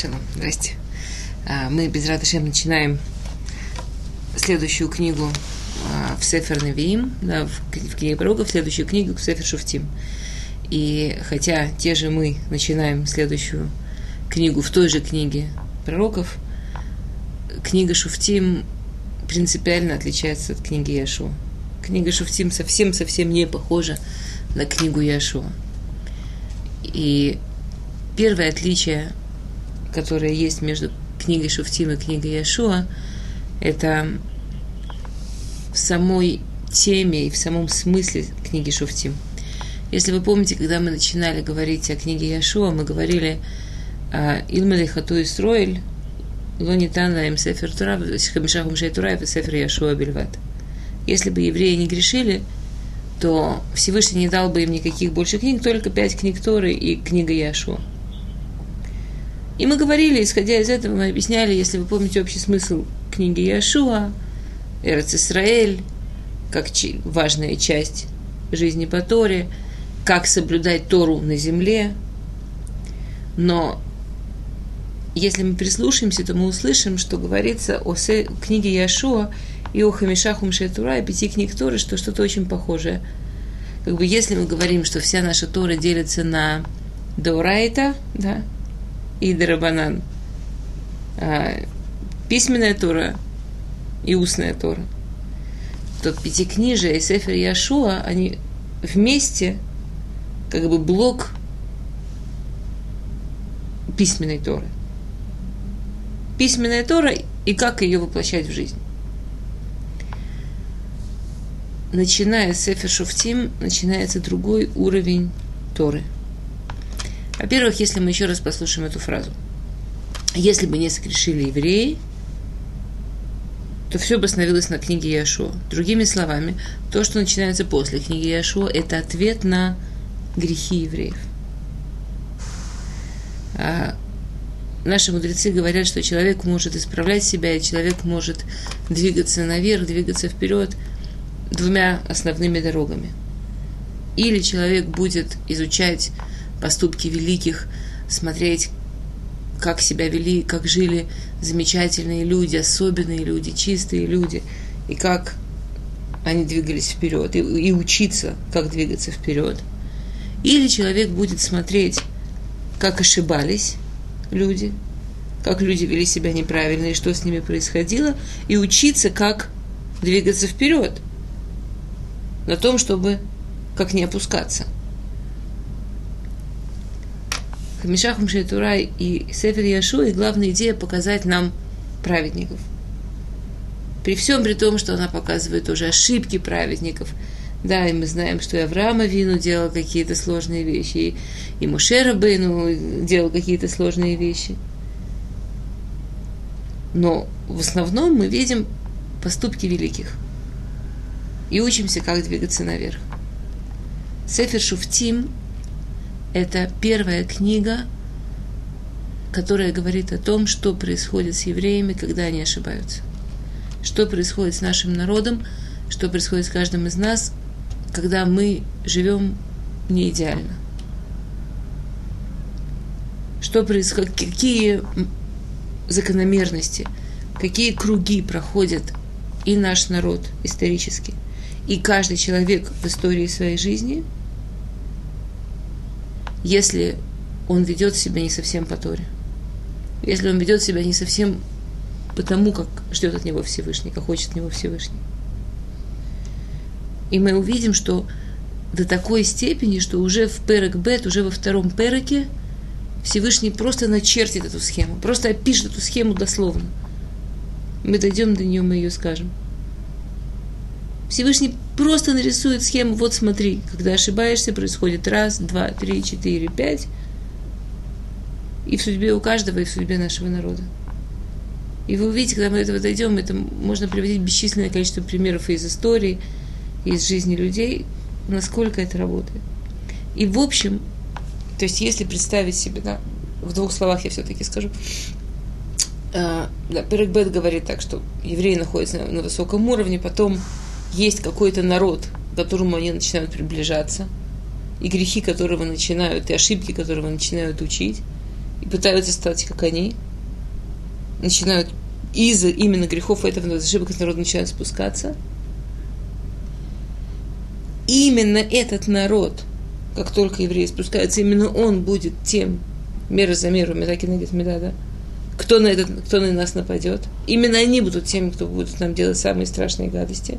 Шалом, здрасте. А, мы без Раташем начинаем следующую книгу а, в Сефер Навиим, да, в книге пророков, следующую книгу в Сефер Шуфтим. И хотя те же мы начинаем следующую книгу в той же книге пророков, книга Шуфтим принципиально отличается от книги Яшуа. Книга Шуфтим совсем-совсем не похожа на книгу Яшуа. И первое отличие которая есть между книгой Шуфтим и книгой Яшуа, это в самой теме и в самом смысле книги Шуфтим. Если вы помните, когда мы начинали говорить о книге Яшуа, мы говорили о Илмале Хату Исроэль, Лонитан Лаем Сефер Тура, Хамишахум Шей Тура и Сефер Яшуа Бельват. Если бы евреи не грешили, то Всевышний не дал бы им никаких больше книг, только пять книг Торы и книга Яшуа. И мы говорили, исходя из этого, мы объясняли, если вы помните общий смысл книги Яшуа, Эрец Исраэль, как важная часть жизни по Торе, как соблюдать Тору на земле. Но если мы прислушаемся, то мы услышим, что говорится о книге Яшуа и о Хамишаху Мшетура, и пяти книг Торы, что что-то очень похожее. Как бы если мы говорим, что вся наша Тора делится на Дорайта, да, и Дарабанан. А, письменная Тора и устная Тора. То Пятикнижие и Сефер Яшуа, они вместе как бы блок письменной Торы. Письменная Тора и как ее воплощать в жизнь. Начиная с Сефер Шуфтим, начинается другой уровень Торы – во-первых, если мы еще раз послушаем эту фразу. Если бы не согрешили евреи, то все бы остановилось на книге Яшуа. Другими словами, то, что начинается после книги Яшуа, это ответ на грехи евреев. А наши мудрецы говорят, что человек может исправлять себя, и человек может двигаться наверх, двигаться вперед двумя основными дорогами. Или человек будет изучать поступки великих, смотреть, как себя вели, как жили замечательные люди, особенные люди, чистые люди, и как они двигались вперед, и, и учиться, как двигаться вперед. Или человек будет смотреть, как ошибались люди, как люди вели себя неправильно и что с ними происходило, и учиться, как двигаться вперед, на том, чтобы как не опускаться – Хамишахум Шейтурай и Сефер Яшу, и главная идея показать нам праведников. При всем при том, что она показывает уже ошибки праведников. Да, и мы знаем, что и Авраама Вину делал какие-то сложные вещи, и, и Мушера Бейну делал какие-то сложные вещи. Но в основном мы видим поступки великих и учимся, как двигаться наверх. Сефер Шуфтим это первая книга, которая говорит о том, что происходит с евреями, когда они ошибаются. Что происходит с нашим народом, что происходит с каждым из нас, когда мы живем не идеально. Что происходит, какие закономерности, какие круги проходят и наш народ исторически, и каждый человек в истории своей жизни – если он ведет себя не совсем по Торе. Если он ведет себя не совсем по тому, как ждет от него Всевышний, как хочет от него Всевышний. И мы увидим, что до такой степени, что уже в Перек Бет, уже во втором Переке, Всевышний просто начертит эту схему, просто опишет эту схему дословно. Мы дойдем до нее, мы ее скажем. Всевышний просто нарисует схему, вот смотри, когда ошибаешься, происходит раз, два, три, четыре, пять. И в судьбе у каждого, и в судьбе нашего народа. И вы увидите, когда мы до этого дойдем, это можно приводить бесчисленное количество примеров из истории, из жизни людей, насколько это работает. И в общем, то есть если представить себе, да, в двух словах я все-таки скажу, э, да, Перекбет говорит так, что евреи находятся на, на высоком уровне, потом есть какой-то народ, к которому они начинают приближаться, и грехи, которого начинают, и ошибки, которого начинают учить, и пытаются стать как они, начинают из-за именно грехов этого ошибок народ начинает спускаться. Именно этот народ, как только евреи спускаются, именно он будет тем, мера за меру, медаки нагет меда, кто на, этот, кто на нас нападет. Именно они будут теми, кто будет нам делать самые страшные гадости.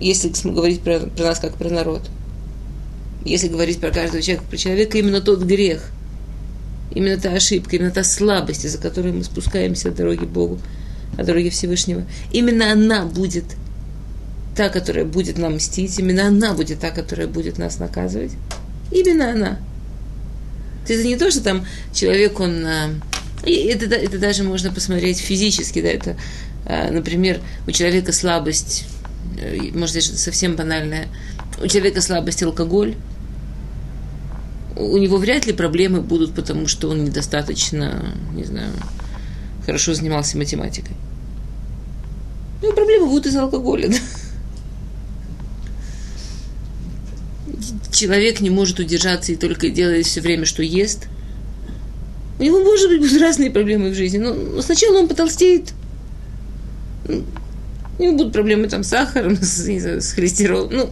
Если говорить про, про нас как про народ. Если говорить про каждого человека, про человека, именно тот грех – Именно та ошибка, именно та слабость, из-за которой мы спускаемся от дороги Богу, от дороги Всевышнего. Именно она будет та, которая будет нам мстить, именно она будет та, которая будет нас наказывать. Именно она. То есть это не то, что там человек, он... А, это, это даже можно посмотреть физически, да, это, а, например, у человека слабость, э, может, это совсем банальное, у человека слабость алкоголь, у него вряд ли проблемы будут, потому что он недостаточно, не знаю, хорошо занимался математикой. Ну, проблемы будут из алкоголя, да? Человек не может удержаться и только делает все время, что ест. У него, может быть, будут разные проблемы в жизни. Но сначала он потолстеет. У него будут проблемы там с сахаром, с, знаю, с холестеролом. Ну,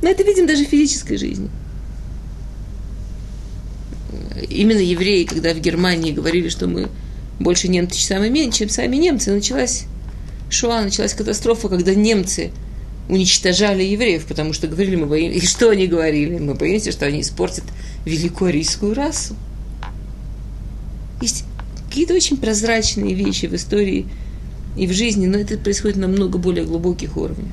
мы это видим даже в физической жизни именно евреи, когда в Германии говорили, что мы больше немцы, чем сами, чем сами немцы, началась шуа, началась катастрофа, когда немцы уничтожали евреев, потому что говорили, мы боимся, и что они говорили? Мы боимся, что они испортят великую арийскую расу. Есть какие-то очень прозрачные вещи в истории и в жизни, но это происходит на много более глубоких уровнях.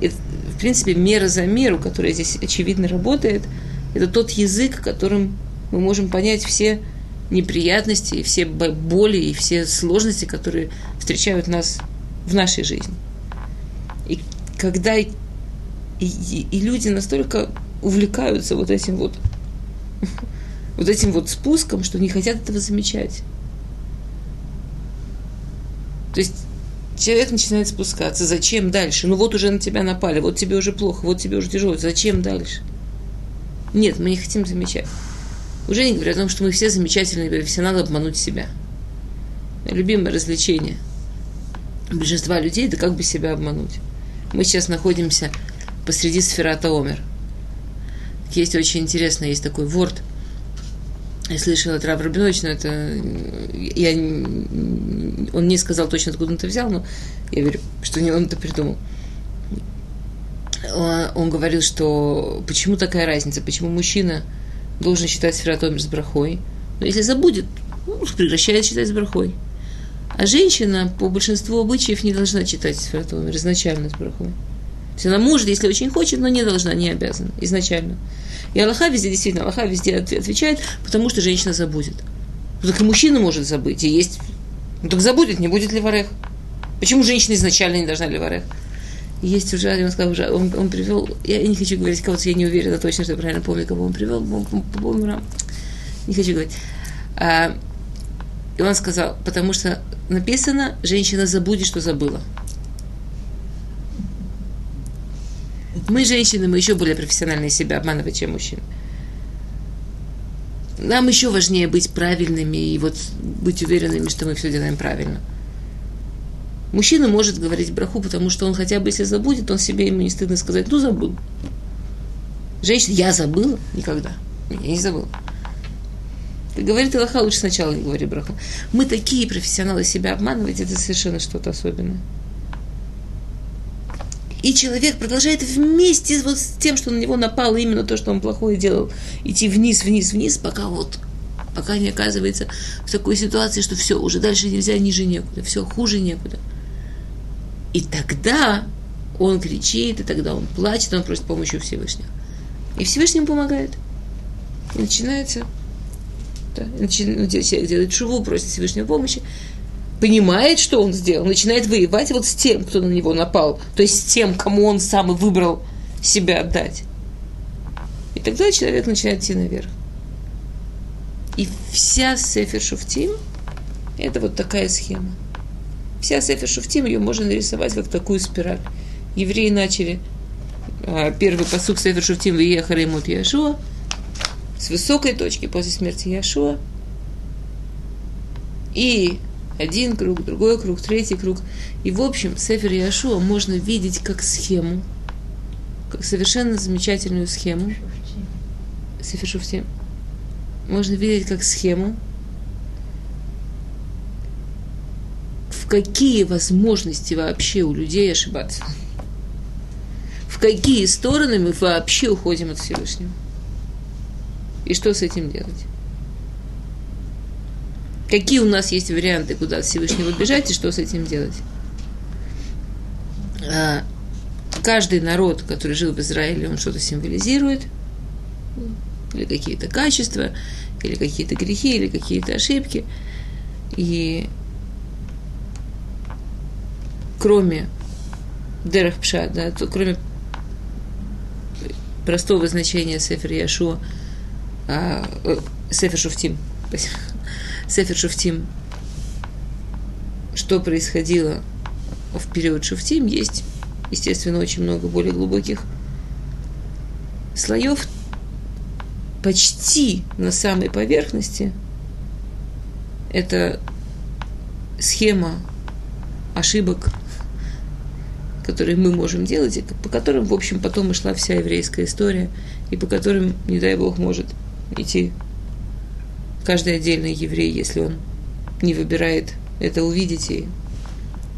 Это, в принципе, мера за меру, которая здесь очевидно работает – это тот язык, которым мы можем понять все неприятности, и все боли, и все сложности, которые встречают нас в нашей жизни. И когда и, и, и люди настолько увлекаются вот этим вот вот этим вот спуском, что не хотят этого замечать. То есть человек начинает спускаться. Зачем дальше? Ну вот уже на тебя напали, вот тебе уже плохо, вот тебе уже тяжело. Зачем дальше? Нет, мы не хотим замечать. Уже не говоря о том, что мы все замечательные профессионалы обмануть себя. Любимое развлечение большинства людей – это как бы себя обмануть. Мы сейчас находимся посреди сферата Омер. Есть очень интересно, есть такой ворд. Я слышала от Рав Рабинович, но это... Я, он не сказал точно, откуда он это взял, но я верю, что не он это придумал он говорил, что почему такая разница, почему мужчина должен считать сфератомер с брахой, но если забудет, ну, прекращает считать с брахой. А женщина по большинству обычаев не должна читать сфератомер изначально с брахой. То есть она может, если очень хочет, но не должна, не обязана изначально. И Аллаха везде, действительно, Аллаха везде отвечает, потому что женщина забудет. Ну, и мужчина может забыть, и есть... Ну так забудет, не будет ли варех. Почему женщина изначально не должна ли варех? есть уже, он сказал, уже, он, он привел, я не хочу говорить кого-то, я не уверена точно, что я правильно помню, кого он привел, по-моему, не хочу говорить. А, и он сказал, потому что написано, женщина забудет, что забыла. Мы, женщины, мы еще более профессиональные себя обманывать, чем мужчины. Нам еще важнее быть правильными и вот быть уверенными, что мы все делаем правильно – Мужчина может говорить браху, потому что он хотя бы, если забудет, он себе ему не стыдно сказать, ну забыл. Женщина, я забыла? Никогда. Я не забыла. Говорит Аллаха, лучше сначала не говори браху. Мы такие профессионалы себя обманывать, это совершенно что-то особенное. И человек продолжает вместе вот с тем, что на него напало именно то, что он плохое делал, идти вниз, вниз, вниз, пока вот пока не оказывается в такой ситуации, что все, уже дальше нельзя, ниже некуда, все, хуже некуда. И тогда он кричит, и тогда он плачет, он просит помощи у Всевышнего. И Всевышний помогает. И начинается, да, начинает, человек делает шуву, просит Всевышнего помощи, понимает, что он сделал, начинает воевать вот с тем, кто на него напал, то есть с тем, кому он сам и выбрал себя отдать. И тогда человек начинает идти наверх. И вся Сефер Шуфтим – это вот такая схема. Вся Сефер Шуфтим, ее можно нарисовать как такую спираль. Евреи начали а, первый посук Сефер Шуфтим «Виехали мут Яшуа», с высокой точки после смерти Яшуа. И один круг, другой круг, третий круг. И в общем, Сефер Яшуа можно видеть как схему, как совершенно замечательную схему. Сефер Шуфтим. Можно видеть как схему, в какие возможности вообще у людей ошибаться. В какие стороны мы вообще уходим от Всевышнего. И что с этим делать? Какие у нас есть варианты, куда от Всевышнего бежать и что с этим делать? А, каждый народ, который жил в Израиле, он что-то символизирует, или какие-то качества, или какие-то грехи, или какие-то ошибки. И кроме Дерахпша, да, то кроме простого значения Сефер Яшуа, а, э, Сефер Шуфтим, Сефер Шуфтим, что происходило в период Шуфтим, есть, естественно, очень много более глубоких слоев, почти на самой поверхности. Это схема ошибок, которые мы можем делать, и по которым, в общем, потом и шла вся еврейская история, и по которым, не дай Бог, может идти каждый отдельный еврей, если он не выбирает это увидеть и,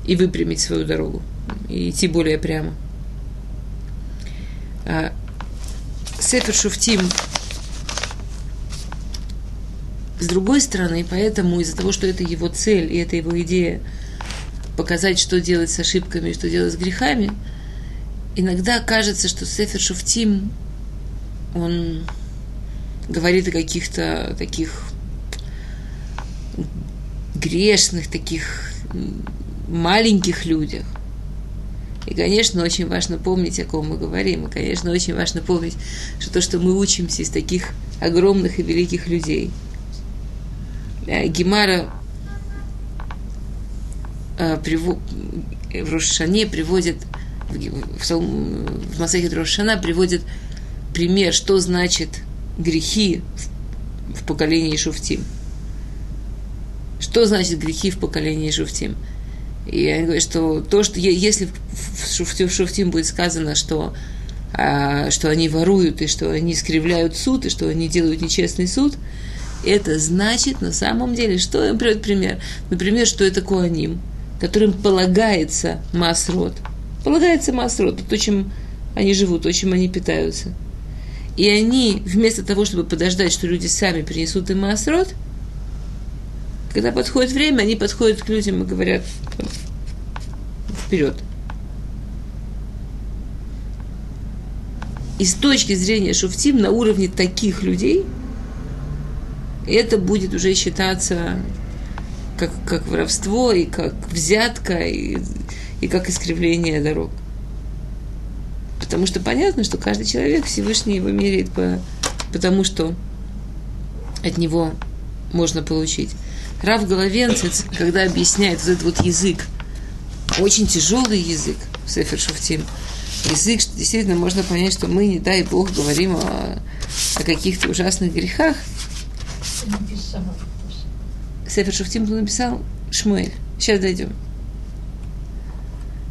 и выпрямить свою дорогу, и идти более прямо. А Сефер Шуфтим с другой стороны, поэтому из-за того, что это его цель и это его идея показать, что делать с ошибками и что делать с грехами, иногда кажется, что Сефер Шуфтим, он говорит о каких-то таких грешных, таких маленьких людях. И, конечно, очень важно помнить, о ком мы говорим. И, конечно, очень важно помнить, что то, что мы учимся из таких огромных и великих людей. Э, Гемара э, в Рошане приводит, в, Масахе Рошана приводит пример, что значит грехи в поколении Шуфтим. Что значит грехи в поколении Шуфтим? И они говорят, что то, что если в Шуфтим, будет сказано, что, а, что они воруют, и что они скривляют суд, и что они делают нечестный суд, это значит на самом деле, что им приводит пример? Например, что это куаним, которым полагается масрод. Полагается масрод, то, чем они живут, то, чем они питаются. И они, вместо того, чтобы подождать, что люди сами принесут им масрод, когда подходит время, они подходят к людям и говорят вперед. И с точки зрения Шуфтим на уровне таких людей – это будет уже считаться как, как воровство, и как взятка, и, и как искривление дорог. Потому что понятно, что каждый человек Всевышний его меряет по, потому, что от него можно получить. Рав Головенцец, когда объясняет вот этот вот язык, очень тяжелый язык, Сефер Шуфтим, язык, что действительно можно понять, что мы, не дай Бог, говорим о, о каких-то ужасных грехах? Сефер Шуфтим написал Шмуэль. Сейчас дойдем.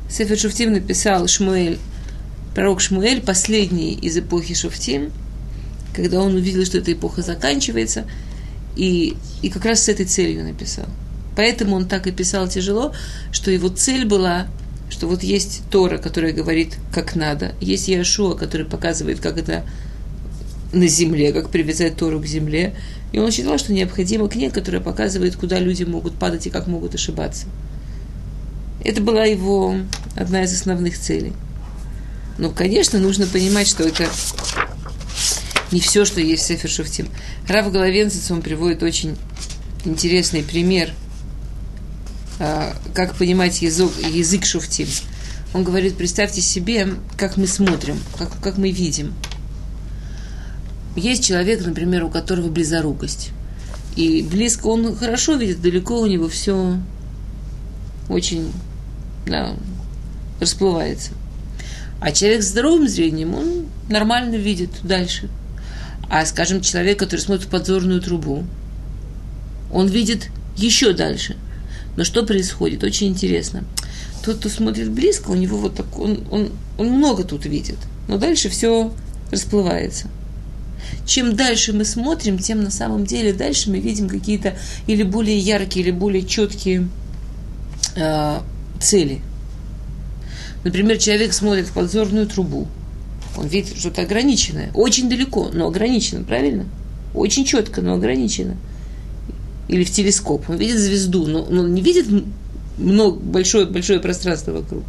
Сефер Шуфтим написал Шмуэль, пророк Шмуэль, последний из эпохи Шуфтим, когда он увидел, что эта эпоха заканчивается, и, и как раз с этой целью написал. Поэтому он так и писал тяжело, что его цель была, что вот есть Тора, которая говорит, как надо, есть Яшуа, который показывает, как это на земле, как привязать Тору к земле, и он считал, что необходима книга, которая показывает, куда люди могут падать и как могут ошибаться. Это была его одна из основных целей. Но, конечно, нужно понимать, что это не все, что есть в Сефер Шуфтим. Рав Головенцец, он приводит очень интересный пример, а, как понимать язык, язык Шуфтим. Он говорит, представьте себе, как мы смотрим, как, как мы видим – есть человек, например, у которого близорукость. И близко он хорошо видит, далеко у него все очень да, расплывается. А человек с здоровым зрением, он нормально видит дальше. А, скажем, человек, который смотрит в подзорную трубу, он видит еще дальше. Но что происходит? Очень интересно. Тот, кто смотрит близко, у него вот так, он, он, он много тут видит. Но дальше все расплывается. Чем дальше мы смотрим, тем на самом деле дальше мы видим какие-то или более яркие, или более четкие э, цели. Например, человек смотрит в подзорную трубу. Он видит что-то ограниченное. Очень далеко, но ограничено, правильно? Очень четко, но ограничено. Или в телескоп. Он видит звезду, но, но не видит много, большое, большое пространство вокруг.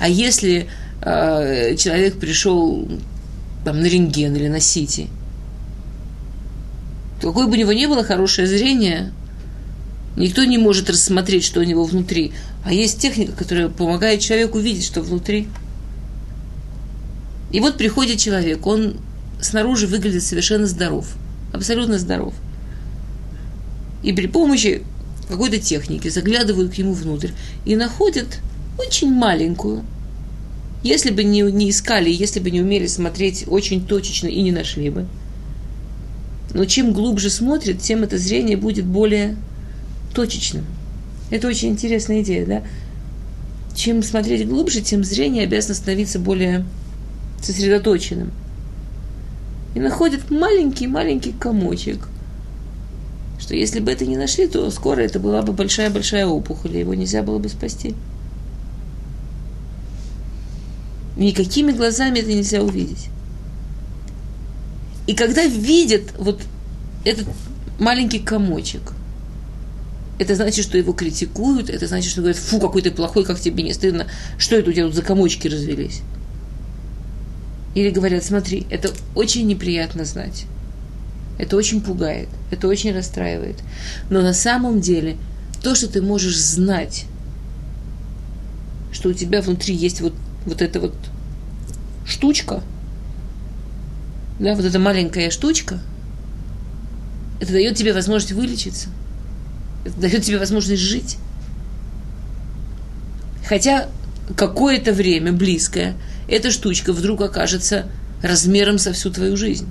А если э, человек пришел там, на рентген или на сити, то какое бы у него ни было хорошее зрение, никто не может рассмотреть, что у него внутри. А есть техника, которая помогает человеку видеть, что внутри. И вот приходит человек, он снаружи выглядит совершенно здоров, абсолютно здоров. И при помощи какой-то техники заглядывают к нему внутрь и находят очень маленькую. Если бы не, не искали, если бы не умели смотреть очень точечно и не нашли бы. Но чем глубже смотрят, тем это зрение будет более точечным. Это очень интересная идея, да? Чем смотреть глубже, тем зрение обязано становиться более сосредоточенным. И находят маленький-маленький комочек, что если бы это не нашли, то скоро это была бы большая-большая опухоль, и его нельзя было бы спасти. Никакими глазами это нельзя увидеть. И когда видят вот этот маленький комочек, это значит, что его критикуют, это значит, что говорят, фу, какой ты плохой, как тебе не стыдно, что это у тебя тут за комочки развелись. Или говорят, смотри, это очень неприятно знать. Это очень пугает, это очень расстраивает. Но на самом деле то, что ты можешь знать, что у тебя внутри есть вот, вот эта вот штучка, да, вот эта маленькая штучка, это дает тебе возможность вылечиться. Это дает тебе возможность жить. Хотя какое-то время близкое – эта штучка вдруг окажется размером со всю твою жизнь.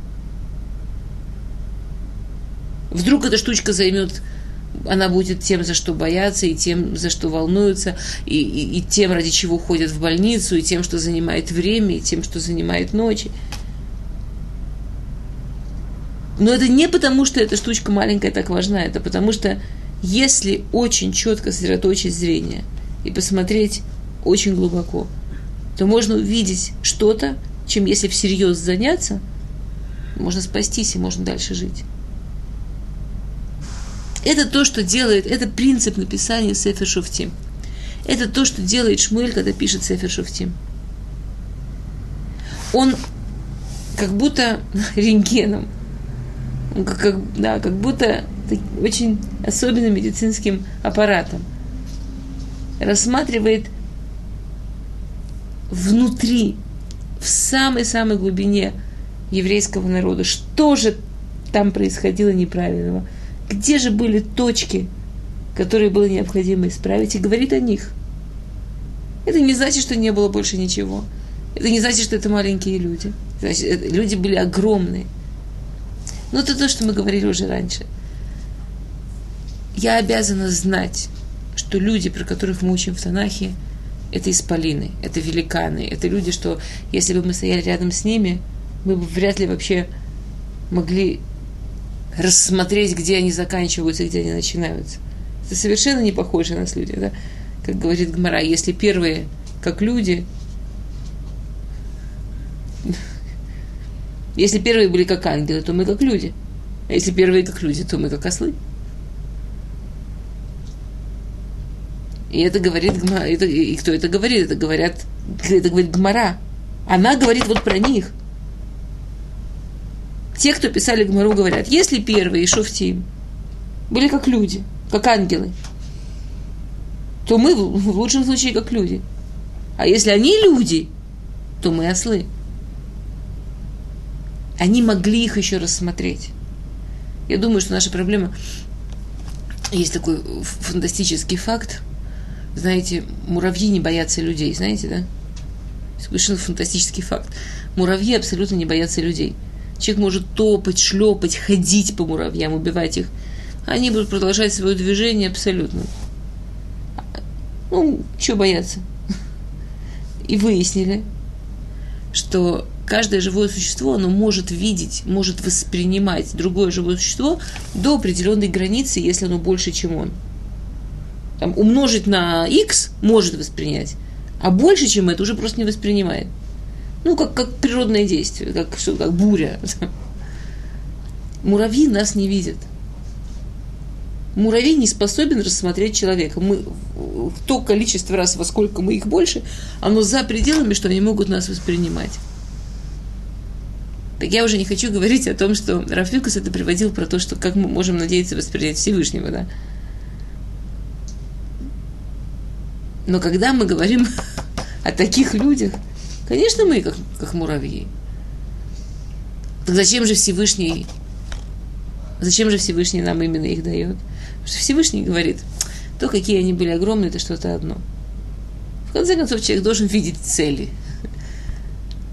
Вдруг эта штучка займет, она будет тем, за что боятся, и тем, за что волнуются, и, и, и тем, ради чего ходят в больницу, и тем, что занимает время, и тем, что занимает ночи. Но это не потому, что эта штучка маленькая так важна, это потому что если очень четко сосредоточить зрение и посмотреть очень глубоко – то можно увидеть что-то, чем если всерьез заняться, можно спастись и можно дальше жить. Это то, что делает, это принцип написания Сефер Шуфтим. Это то, что делает Шмуэль, когда пишет Сефер Шуфтим. Он как будто рентгеном, как, как, да, как будто очень особенным медицинским аппаратом рассматривает внутри, в самой-самой глубине еврейского народа, что же там происходило неправильного, где же были точки, которые было необходимо исправить, и говорит о них. Это не значит, что не было больше ничего. Это не значит, что это маленькие люди. Значит, люди были огромные. Но это то, что мы говорили уже раньше. Я обязана знать, что люди, про которых мы учим в Танахе, это исполины, это великаны, это люди, что если бы мы стояли рядом с ними, мы бы вряд ли вообще могли рассмотреть, где они заканчиваются, где они начинаются. Это совершенно не похоже на нас люди, да? Как говорит Гмара, если первые как люди, если первые были как ангелы, то мы как люди. А если первые как люди, то мы как ослы. И это говорит это, и кто это говорит? Это говорят, это говорит Гмара. Она говорит вот про них. Те, кто писали Гмару, говорят, если первые Шуфтим были как люди, как ангелы, то мы в лучшем случае как люди. А если они люди, то мы ослы. Они могли их еще рассмотреть. Я думаю, что наша проблема... Есть такой фантастический факт – знаете, муравьи не боятся людей, знаете, да? Совершенно фантастический факт. Муравьи абсолютно не боятся людей. Человек может топать, шлепать, ходить по муравьям, убивать их. Они будут продолжать свое движение абсолютно. Ну, что бояться? И выяснили, что каждое живое существо, оно может видеть, может воспринимать другое живое существо до определенной границы, если оно больше, чем он. Там, умножить на x может воспринять, а больше, чем это, уже просто не воспринимает. Ну, как, как природное действие, как, что, как буря. Муравьи нас не видят. Муравей не способен рассмотреть человека. Мы, то количество раз, во сколько мы их больше, оно за пределами, что они могут нас воспринимать. Так я уже не хочу говорить о том, что Рафикус это приводил про то, что как мы можем надеяться воспринять Всевышнего, да. Но когда мы говорим о таких людях, конечно, мы как, как муравьи. Так зачем же Всевышний, зачем же Всевышний нам именно их дает? Потому что Всевышний говорит, то, какие они были огромные, это что-то одно. В конце концов, человек должен видеть цели.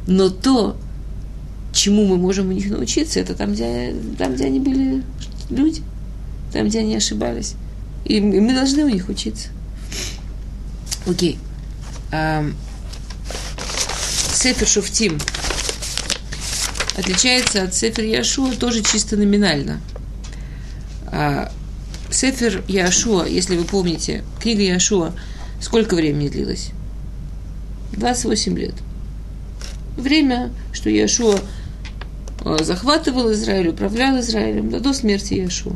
Но то, чему мы можем у них научиться, это там, где, там, где они были люди, там, где они ошибались. И мы должны у них учиться. Окей. Сефер Шуфтим отличается от Сефер Яшуа тоже чисто номинально. А, Сефер Яшуа, если вы помните, книга Яшуа, сколько времени длилась? 28 лет. Время, что Яшуа а, захватывал Израиль, управлял Израилем, да до смерти Яшуа.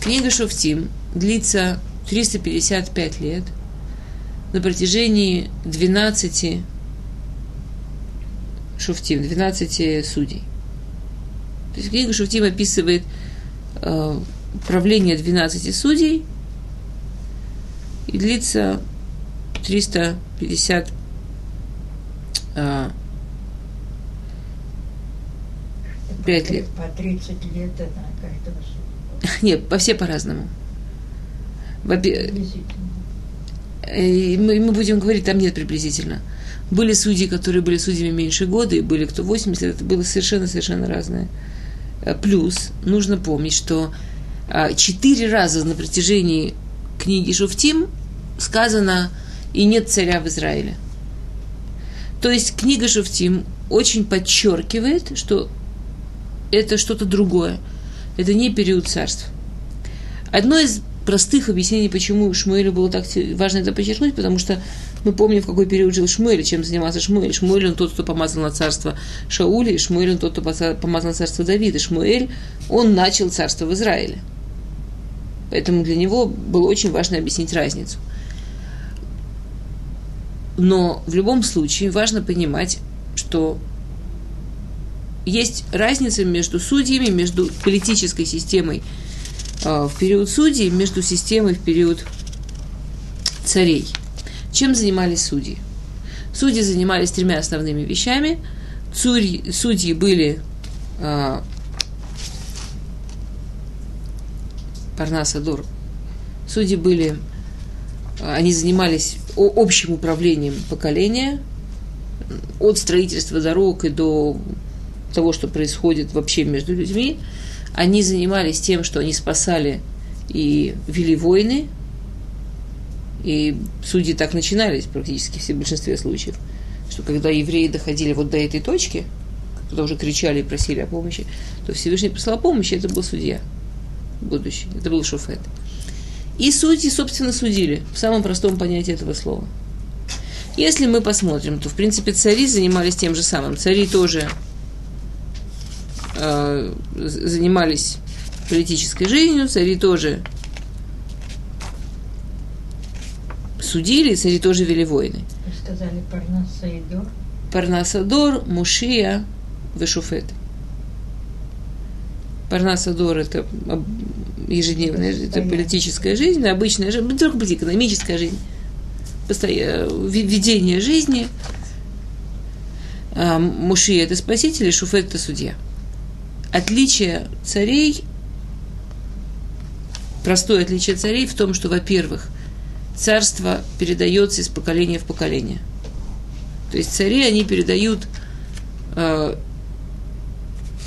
Книга Шуфтим длится 355 лет – на протяжении 12 шуфтим, 12 судей. То есть книга Шуфтим описывает э, правление 12 судей и длится 350 э, 5 лет. По 30 лет это каждого суда. Нет, по все по-разному. И мы, мы будем говорить, там нет приблизительно. Были судьи, которые были судьями меньше года, и были кто 80 лет, это было совершенно-совершенно разное. Э, плюс нужно помнить, что а, четыре раза на протяжении книги Шуфтим сказано «и нет царя в Израиле». То есть книга Шуфтим очень подчеркивает, что это что-то другое. Это не период царств. Одно из простых объяснений, почему Шмуэлю было так важно это подчеркнуть, потому что мы помним, в какой период жил Шмуэль, чем занимался Шмуэль. Шмуэль он тот, кто помазал на царство Шауля, и Шмуэль он тот, кто помазал на царство Давида. Шмуэль, он начал царство в Израиле. Поэтому для него было очень важно объяснить разницу. Но в любом случае важно понимать, что есть разница между судьями, между политической системой в период судей между системой в период царей. Чем занимались судьи? Судьи занимались тремя основными вещами. Цурь, судьи были э, Парнасадор. Судьи были, э, они занимались общим управлением поколения, от строительства дорог и до того, что происходит вообще между людьми. Они занимались тем, что они спасали и вели войны, и судьи так начинались практически в большинстве случаев, что когда евреи доходили вот до этой точки, когда уже кричали и просили о помощи, то Всевышний прислал помощь, и это был судья будущий, это был шофет. И судьи, собственно, судили, в самом простом понятии этого слова. Если мы посмотрим, то, в принципе, цари занимались тем же самым. Цари тоже э, занимались политической жизнью, цари тоже судили, цари тоже вели войны. Вы сказали Парнасадор? Парнасадор, Мушия, Вешуфет. Парнасадор – это ежедневная, это политическая жизнь, обычная жизнь, только быть экономическая жизнь, ведение жизни. А Мушия – это спаситель, и Шуфет – это судья отличие царей, простое отличие царей в том, что, во-первых, царство передается из поколения в поколение. То есть цари, они передают э,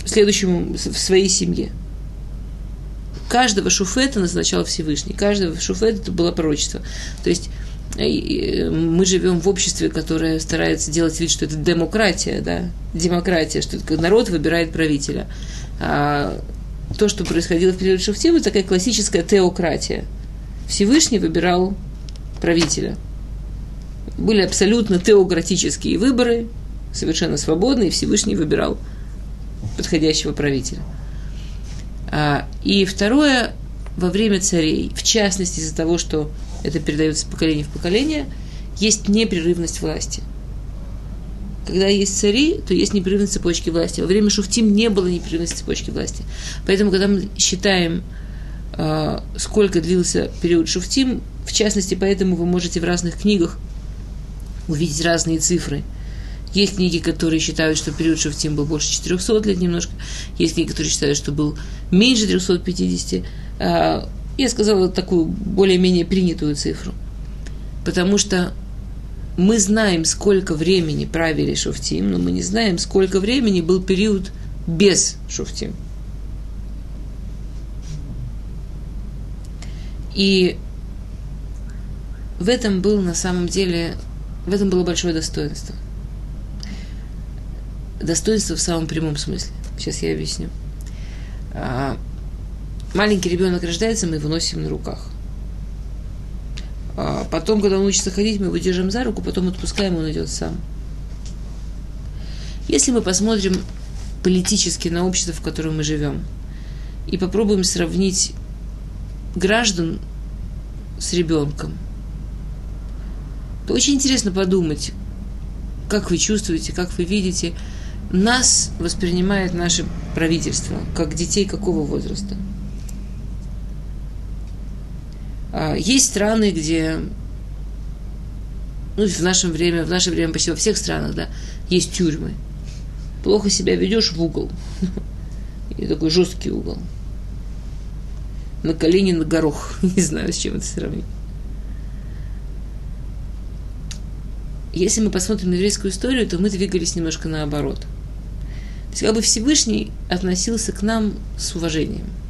следующему в своей семье. Каждого шуфета назначал Всевышний, каждого шуфета это было пророчество. То есть мы живем в обществе, которое старается делать вид, что это демократия, да, демократия, что народ выбирает правителя. А то, что происходило в период Шуфтим, это такая классическая теократия. Всевышний выбирал правителя. Были абсолютно теократические выборы, совершенно свободные, Всевышний выбирал подходящего правителя. А, и второе, во время царей, в частности из-за того, что это передается поколение в поколение, есть непрерывность власти. Когда есть цари, то есть непрерывность цепочки власти. Во время Шуфтим не было непрерывности цепочки власти. Поэтому, когда мы считаем, а, сколько длился период Шуфтим, в частности, поэтому вы можете в разных книгах увидеть разные цифры. Есть книги, которые считают, что период Шуфтим был больше 400 лет немножко. Есть книги, которые считают, что был меньше 350. А, я сказала такую более-менее принятую цифру. Потому что мы знаем, сколько времени правили Шуфтим, но мы не знаем, сколько времени был период без Шуфтим. И в этом был на самом деле, в этом было большое достоинство. Достоинство в самом прямом смысле. Сейчас я объясню. Маленький ребенок рождается, мы его носим на руках. А потом, когда он учится ходить, мы его держим за руку, потом отпускаем, он идет сам. Если мы посмотрим политически на общество, в котором мы живем, и попробуем сравнить граждан с ребенком, то очень интересно подумать, как вы чувствуете, как вы видите, нас воспринимает наше правительство, как детей какого возраста – а, есть страны, где ну, в наше время, в наше время почти во всех странах, да, есть тюрьмы. Плохо себя ведешь в угол. И такой жесткий угол. На колени, на горох. Не знаю, с чем это сравнить. Если мы посмотрим на еврейскую историю, то мы двигались немножко наоборот. То есть как бы Всевышний относился к нам с уважением –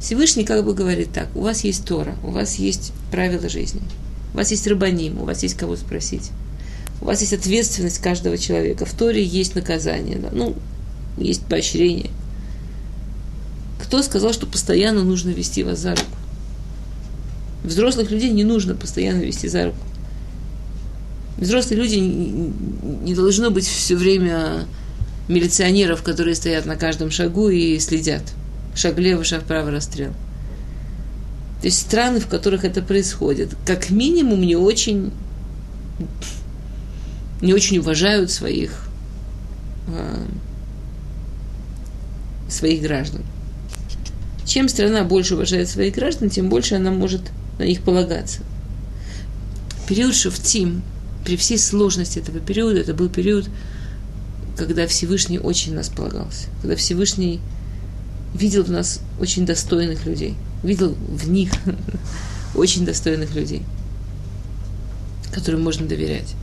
Всевышний как бы говорит так, у вас есть Тора, у вас есть правила жизни, у вас есть рыбаним, у вас есть кого спросить, у вас есть ответственность каждого человека, в Торе есть наказание, ну, есть поощрение. Кто сказал, что постоянно нужно вести вас за руку? Взрослых людей не нужно постоянно вести за руку. Взрослые люди не должно быть все время милиционеров, которые стоят на каждом шагу и следят – шаг влево, шаг вправо, расстрел. То есть страны, в которых это происходит, как минимум не очень, не очень уважают своих, э, своих граждан. Чем страна больше уважает своих граждан, тем больше она может на них полагаться. Период Шуфтим, при всей сложности этого периода, это был период, когда Всевышний очень нас полагался, когда Всевышний видел в нас очень достойных людей, видел в них очень достойных людей, которым можно доверять.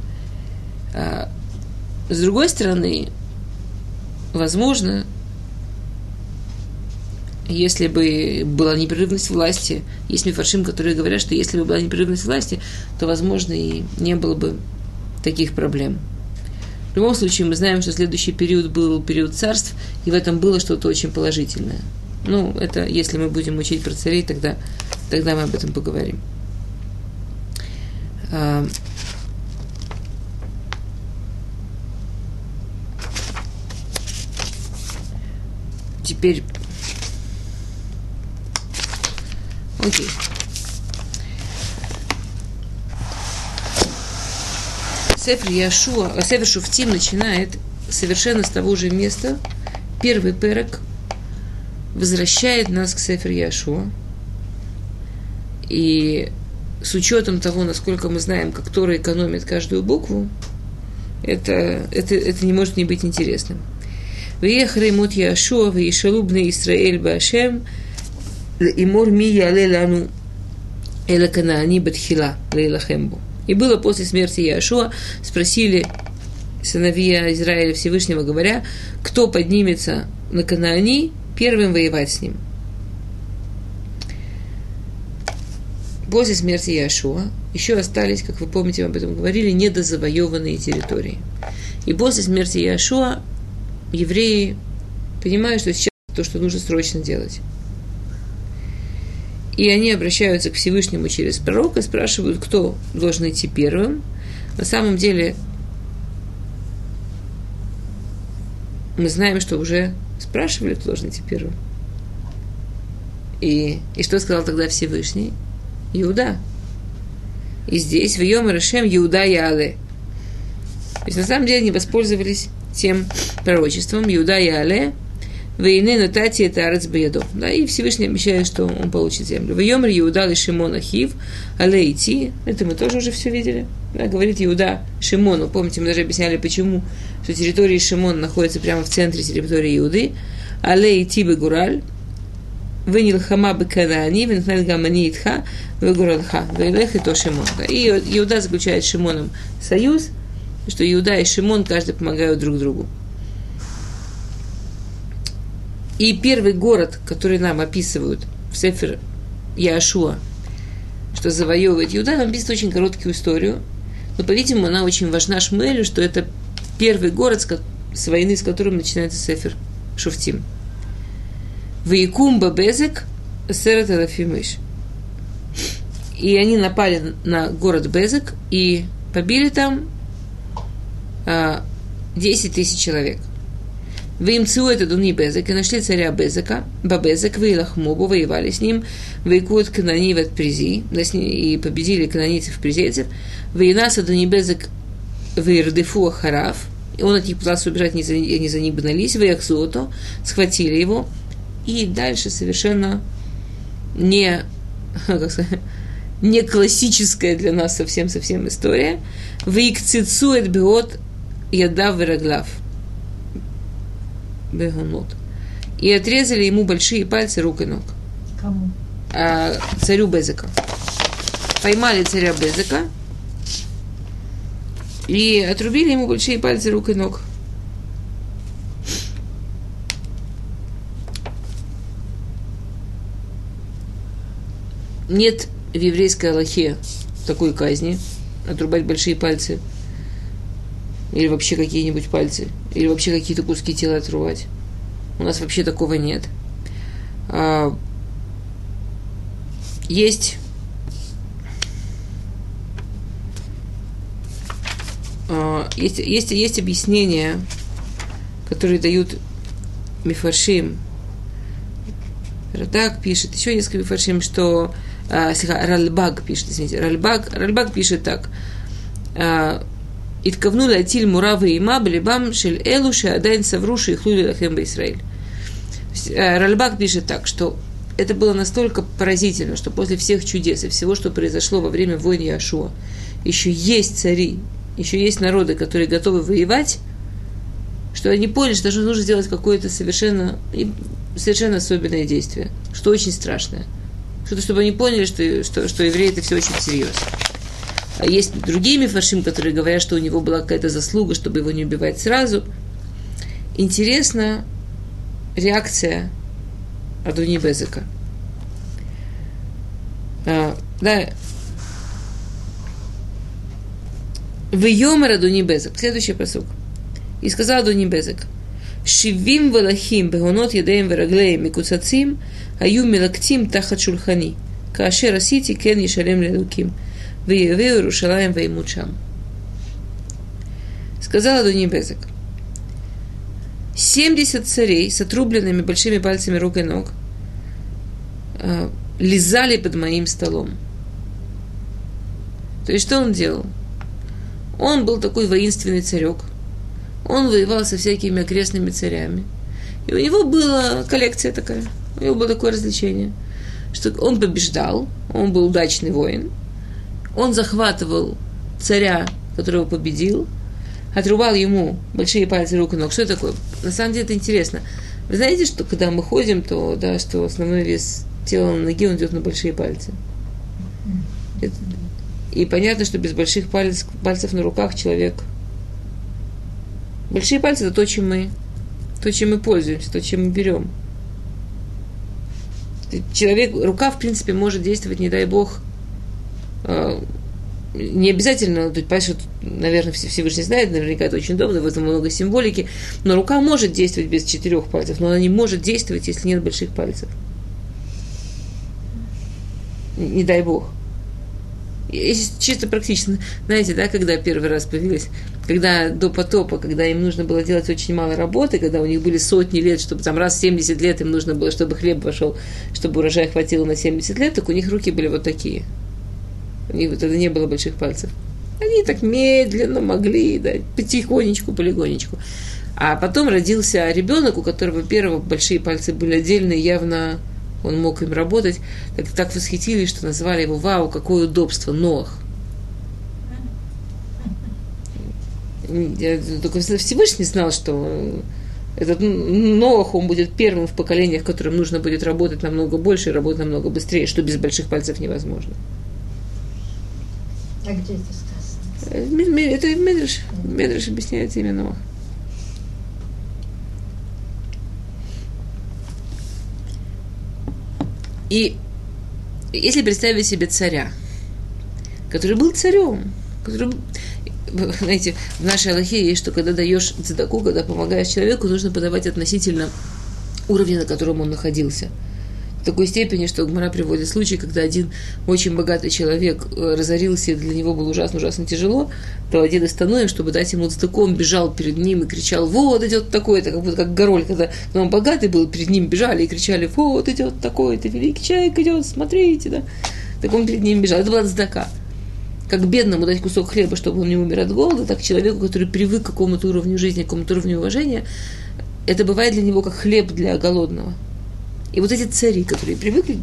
А, с другой стороны, возможно, если бы была непрерывность власти, есть мифаршим, которые говорят, что если бы была непрерывность власти, то, возможно, и не было бы таких проблем. В любом случае, мы знаем, что следующий период был период царств, и в этом было что-то очень положительное. Ну, это если мы будем учить про царей, тогда, тогда мы об этом поговорим. А, теперь... Окей. Сефер Яшуа, Сефер Шуфтим начинает совершенно с того же места. Первый перек возвращает нас к Сефер Яшуа. И с учетом того, насколько мы знаем, как Тора экономит каждую букву, это, это, это не может не быть интересным. Веехрей мут Яшуа, веешалубный Исраэль Башем, имор ми яле лану эла канаани батхила лейлахембу. И было после смерти Яшуа, спросили сыновья Израиля Всевышнего, говоря, кто поднимется на Канаани, первым воевать с ним. После смерти Яшуа еще остались, как вы помните, мы об этом говорили, недозавоеванные территории. И после смерти Яшуа евреи понимают, что сейчас то, что нужно срочно делать. И они обращаются к Всевышнему через пророка, спрашивают, кто должен идти первым. На самом деле мы знаем, что уже спрашивали, кто должен идти первым. И, и что сказал тогда Всевышний? Иуда. И здесь в Йом Рашем Иуда Яле. То есть на самом деле они воспользовались тем пророчеством Иуда Яле, Войны на тати это арец беядо. Да, и Всевышний обещает, что он получит землю. В Йомр Иуда и Шимон Ахив, але. Это мы тоже уже все видели. Да, говорит Иуда Шимону. Помните, мы даже объясняли, почему, что территория Шимон находится прямо в центре территории Иуды. Але идти Бегураль. Венилхама Беканани, Венхнет Гамани Итха. Вейлех и то Шимон. И Иуда заключает с Шимоном союз, что Иуда и Шимон каждый помогают друг другу. И первый город, который нам описывают в Сефер Яшуа, что завоевывает Иуда, нам описывает очень короткую историю. Но, по-видимому, она очень важна Шмуэлю, что это первый город с войны, с которым начинается Сефер Шуфтим. Ваикум Бабезек Серет Алафимыш. И они напали на город Безек и побили там а, 10 тысяч человек – вы им это дуни Безек, и нашли царя Безека, Бабезек, вы Лахмобу, воевали с ним, вы кут Кананив от Призи, и победили канонийцев призейцев, вы Инаса дуни Безек, вы Ирдефу и он от них пытался убежать, они за, они за них гнались, вы Ахзото, схватили его, и дальше совершенно не, как сказать, не классическая для нас совсем-совсем история. Вы Икцицует Беот Ядав Вераглав – Бегунот. И отрезали ему большие пальцы рук и ног. Кому? А, царю Безека. Поймали царя Безека и отрубили ему большие пальцы рук и ног. Нет в еврейской Аллахе такой казни, отрубать большие пальцы – или вообще какие-нибудь пальцы. Или вообще какие-то куски тела отрывать. У нас вообще такого нет. А, есть а, есть, есть, есть объяснения, которые дают Мифаршим. Радак пишет, еще несколько Мифаршим, что а, Ральбаг пишет, извините, Ральбаг, Ральбаг пишет так. Иткавну латиль муравы и мабли бам шель элу шеадайн савруши и хлули лахем Исраиль. Ральбак пишет так, что это было настолько поразительно, что после всех чудес и всего, что произошло во время войн Яшуа, еще есть цари, еще есть народы, которые готовы воевать, что они поняли, что нужно сделать какое-то совершенно, совершенно особенное действие, что очень страшное. Что-то, чтобы они поняли, что, что, что евреи это все очень серьезно. А есть другие мифаршим, которые говорят, что у него была какая-то заслуга, чтобы его не убивать сразу. Интересна реакция Адуни Безыка. А, да. В Йомер Адуни Безык. Следующий посыл. И сказал Адуни Безык. Шивим валахим бегонот едеем вераглеем и куцацим, аю мелактим тахат шульхани. Каашер асити кен ешалем лелуким. Веевею Рушалаем Веймучам. Сказала Дуни Безек. 70 царей с отрубленными большими пальцами рук и ног э, лизали под моим столом. То есть, что он делал? Он был такой воинственный царек. Он воевал со всякими окрестными царями. И у него была коллекция такая. У него было такое развлечение, что он побеждал, он был удачный воин – он захватывал царя, которого победил, отрубал ему большие пальцы рук и ног. Что такое? На самом деле это интересно. Вы знаете, что когда мы ходим, то да, что основной вес тела на ноге он идет на большие пальцы. И понятно, что без больших пальцев, пальцев на руках человек Большие пальцы – это то, чем мы, то, чем мы пользуемся, то, чем мы берем. Человек, рука, в принципе, может действовать, не дай бог, не обязательно, тут, понимаешь, наверное, Всевышний знает, наверняка это очень удобно, в этом много символики, но рука может действовать без четырех пальцев, но она не может действовать, если нет больших пальцев. Не дай бог. Если чисто практично, знаете, да, когда первый раз появились, когда до потопа, когда им нужно было делать очень мало работы, когда у них были сотни лет, чтобы там раз в 70 лет им нужно было, чтобы хлеб вошел, чтобы урожай хватило на 70 лет, так у них руки были вот такие – у них тогда не было больших пальцев. Они так медленно могли, да, потихонечку, полигонечку. А потом родился ребенок, у которого первого большие пальцы были отдельные, явно он мог им работать. Так, так восхитились, что назвали его «Вау, какое удобство, Ноах». Я только Всевышний знал, что этот Ноах, он будет первым в поколениях, которым нужно будет работать намного больше и работать намного быстрее, что без больших пальцев невозможно. А это сказано? Э, это Медреш. Медреш объясняет именно. И если представить себе царя, который был царем, который, знаете, в нашей Аллахе есть, что когда даешь цедаку, когда помогаешь человеку, нужно подавать относительно уровня, на котором он находился – в такой степени, что Гмара приводит случай, когда один очень богатый человек э, разорился, и для него было ужасно-ужасно тяжело, то один из Тануем, чтобы дать ему цдаком, бежал перед ним и кричал, вот идет такой-то, как будто как Гороль, когда он богатый был, перед ним бежали и кричали, вот идет такой-то, великий человек идет, смотрите, да. Так он перед ним бежал. Это была цдака как бедному дать кусок хлеба, чтобы он не умер от голода, так человеку, который привык к какому-то уровню жизни, к какому-то уровню уважения, это бывает для него как хлеб для голодного. И вот эти цари, которые привыкли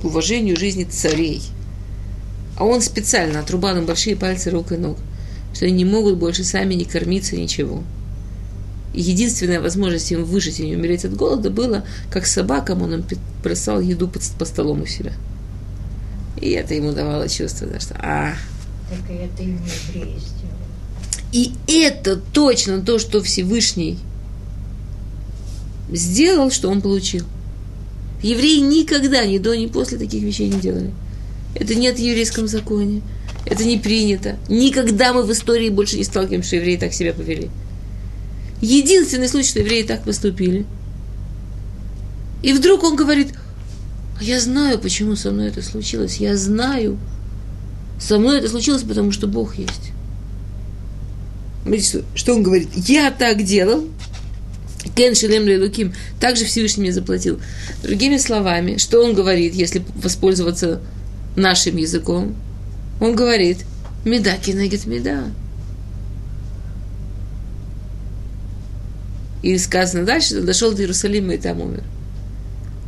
к уважению жизни царей, а он специально отрубал им большие пальцы рук и ног, что они не могут больше сами не кормиться ничего. И единственная возможность им выжить и не умереть от голода было, как собакам он им бросал еду под, по столом у себя. И это ему давало чувство, да, что а. Так и это им евреи И это точно то, что Всевышний сделал, что он получил. Евреи никогда, ни до, ни после таких вещей не делали. Это нет в еврейском законе. Это не принято. Никогда мы в истории больше не сталкиваемся, что евреи так себя повели. Единственный случай, что евреи так поступили. И вдруг он говорит, а я знаю, почему со мной это случилось. Я знаю. Со мной это случилось, потому что Бог есть. Что он говорит? Я так делал, Кен Шелем Луким также Всевышний мне заплатил. Другими словами, что он говорит, если воспользоваться нашим языком? Он говорит, меда кинегет меда. И сказано дальше, дошел до Иерусалима и там умер.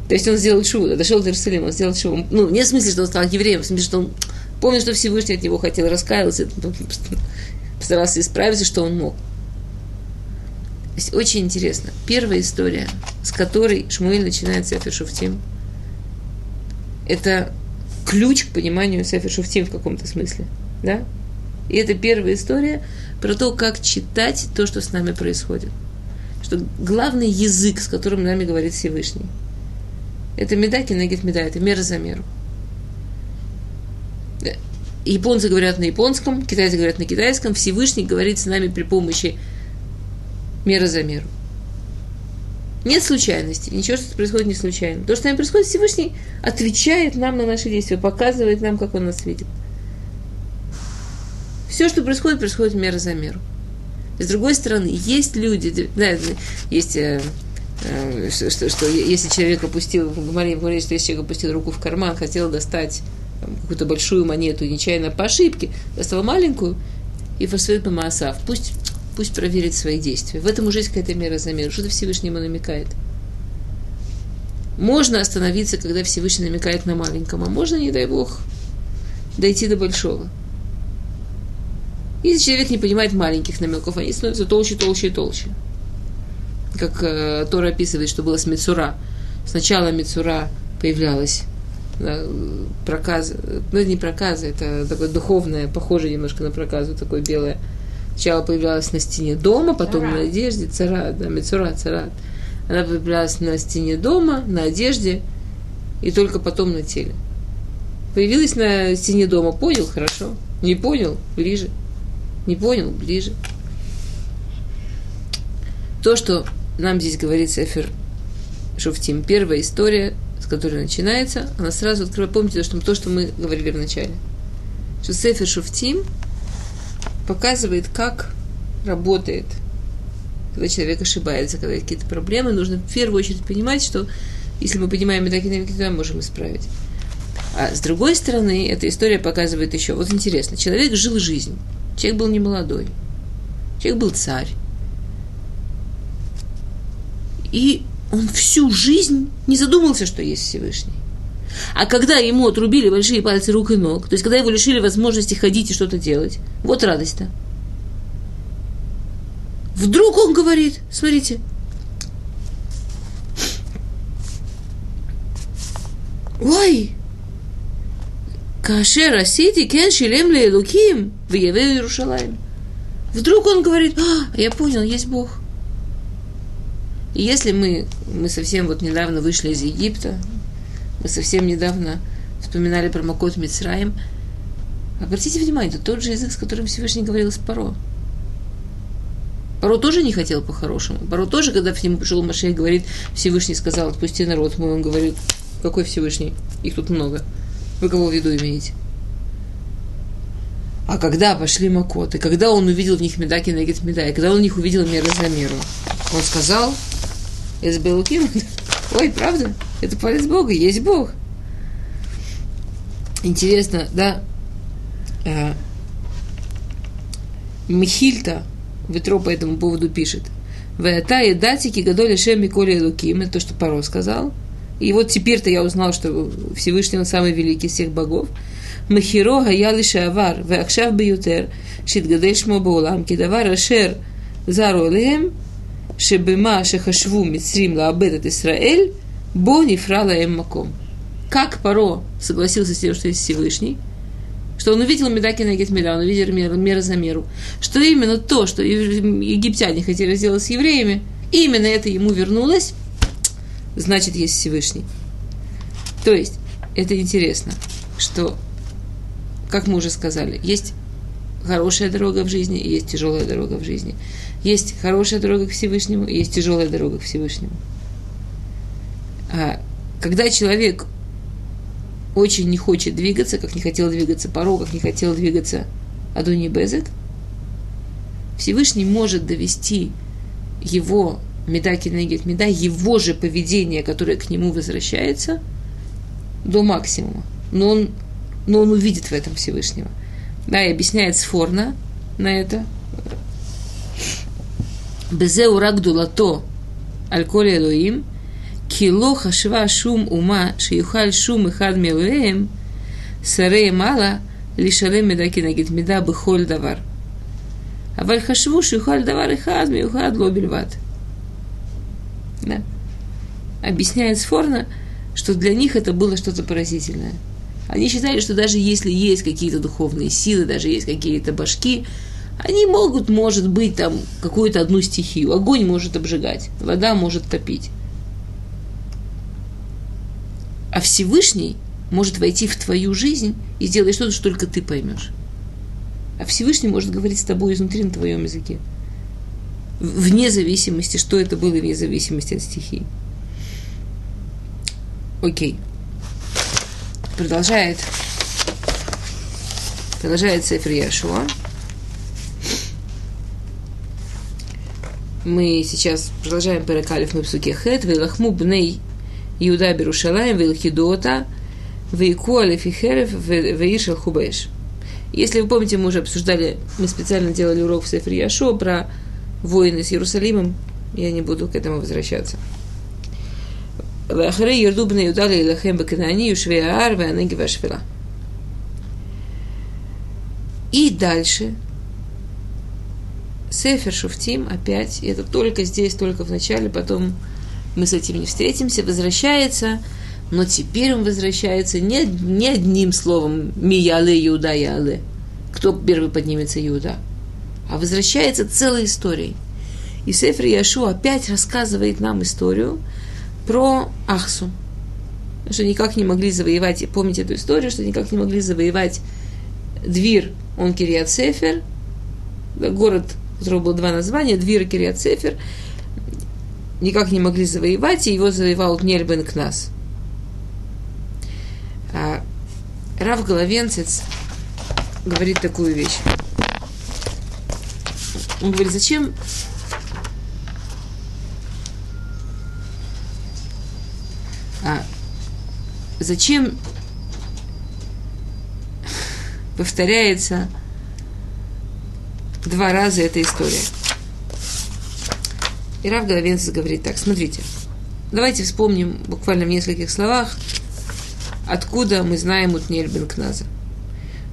То есть он сделал чудо, дошел до Иерусалима, он сделал чудо. Ну, не в смысле, что он стал евреем, в смысле, что он помнил, что Всевышний от него хотел, раскаялся, постарался исправиться, что он мог. Очень интересно. Первая история, с которой Шмуэль начинает Сефер Шуфтим, это ключ к пониманию Сефер Шуфтим в каком-то смысле. Да? И это первая история про то, как читать то, что с нами происходит. Что главный язык, с которым нами говорит Всевышний, это меда кинегит меда, это мера за меру. Японцы говорят на японском, китайцы говорят на китайском, Всевышний говорит с нами при помощи мера за меру. Нет случайности, ничего, что происходит не случайно. То, что нам происходит, Всевышний отвечает нам на наши действия, показывает нам, как он нас видит. Все, что происходит, происходит мера за меру. С другой стороны, есть люди, да, есть э, э, что, что, что если человек опустил, в Марии говорит, что если человек опустил руку в карман, хотел достать какую-то большую монету, нечаянно по ошибке, достал маленькую и фасует по Маасав. Пусть пусть проверит свои действия. В этом уже есть какая-то мера замера. Что-то Всевышний ему намекает. Можно остановиться, когда Всевышний намекает на маленьком, а можно, не дай Бог, дойти до большого. Если человек не понимает маленьких намеков, они становятся толще, толще и толще. Как э, Тора описывает, что было с Мецура. Сначала Мецура появлялась да, проказа, ну не проказа, это такое духовное, похоже немножко на проказу, такое белое Сначала появлялась на стене дома, потом Царат. на одежде, царат, да, мецура, царат. Она появлялась на стене дома, на одежде и только потом на теле. Появилась на стене дома, понял, хорошо. Не понял, ближе. Не понял, ближе. То, что нам здесь говорит Сефер Шуфтим, первая история, с которой начинается, она сразу открывает, помните, то, что, то, что мы говорили в начале, что Сефер Шуфтим показывает, как работает, когда человек ошибается, когда есть какие-то проблемы, нужно в первую очередь понимать, что если мы понимаем так и то можем исправить. А с другой стороны, эта история показывает еще, вот интересно, человек жил жизнь, человек был не молодой, человек был царь, и он всю жизнь не задумался, что есть Всевышний. А когда ему отрубили большие пальцы рук и ног, то есть когда его лишили возможности ходить и что-то делать, вот радость-то. Вдруг он говорит, смотрите, ой, Кашер Асити кен шилем ле Элуким в Еве. Вдруг он говорит, а, я понял, есть Бог. И если мы, мы совсем вот недавно вышли из Египта, мы совсем недавно вспоминали про Макот Мицраим, обратите внимание, это тот же язык, с которым Всевышний говорил с Паро. Паро тоже не хотел по-хорошему. Паро тоже, когда к нему пришел Машех, говорит, Всевышний сказал, отпусти народ мой, он говорит, какой Всевышний? Их тут много. Вы кого в виду имеете? А когда пошли Макоты, когда он увидел в них Медаки Негет Меда, и когда он в них увидел меру за меру, он сказал, из Белуким, ой, правда, это палец Бога, есть Бог. Интересно, да, э, Михильта Ветро по этому поводу пишет. Веата и датики гадоли шем Миколи Луким, это то, что Паро сказал. И вот теперь-то я узнал, что Всевышний он самый великий из всех богов. Махиро гая лишавар, веакшав биютер, шитгадель шмо баулам, кидавар ашер зару леем, шебема шехашву мицрим лаабет от Исраэль, бо нефрала им маком. Как Паро согласился с тем, что есть Всевышний, что он увидел Медаки на Гетмеда, он увидел меру, меру за меру, что именно то, что египтяне хотели сделать с евреями, именно это ему вернулось, значит, есть Всевышний. То есть, это интересно, что, как мы уже сказали, есть хорошая дорога в жизни и есть тяжелая дорога в жизни. Есть хорошая дорога к Всевышнему и есть тяжелая дорога к Всевышнему. А когда человек очень не хочет двигаться, как не хотел двигаться Паро, как не хотел двигаться Адуни Безек, Всевышний может довести его Медаки Негет Меда, его же поведение, которое к нему возвращается, до максимума. Но он, но он увидит в этом Всевышнего. Да, и объясняет Сфорна на это. Безе урак дулато аль-коли элоим, Кило хашва шум ума шиюхаль шум и хад милуэем сарея мала лишалем медаки кинагит меда бихоль давар. А валь хашву шиюхаль давар и хад миюхад лобельват. Да. Объясняет Сфорна, что для них это было что-то поразительное. Они считали, что даже если есть какие-то духовные силы, даже есть какие-то башки, они могут, может быть, там какую-то одну стихию. Огонь может обжигать, вода может топить. А Всевышний может войти в твою жизнь и сделать что-то, что только ты поймешь. А Всевышний может говорить с тобой изнутри на твоем языке. Вне зависимости, что это было, вне зависимости от стихии. Окей. Продолжает. Продолжает Сефер Яшуа. Мы сейчас продолжаем Перекалиф мы в суке Хет, Вилахму бней Иуда Берушалаем, Вилхидота, Вейку Алифихерев, Вейшал Хубеш. Если вы помните, мы уже обсуждали, мы специально делали урок в Сефер Яшо про воины с Иерусалимом. Я не буду к этому возвращаться. Вахры Ердубна Иудали Илахем Баканани, Юшвеар, Ванаги Вашфила. И дальше Сефер Шуфтим опять, это только здесь, только в начале, потом мы с этим не встретимся, возвращается, но теперь он возвращается не, не одним словом «ми яле Иуда яле», кто первый поднимется? Иуда, а возвращается целой историей. И Сефер Яшу опять рассказывает нам историю про Ахсу. Что никак не могли завоевать, помните эту историю, что никак не могли завоевать Двир, он Кириат Сефер, город, у которого было два названия, Двир и Кириат Сефер, никак не могли завоевать, и его завоевал Нельбен Кнас. А Рав Головенцец говорит такую вещь. Он говорит, зачем а, зачем повторяется два раза эта история. И Рав Головенцес говорит так, смотрите, давайте вспомним буквально в нескольких словах, откуда мы знаем Утнель бен Кназа.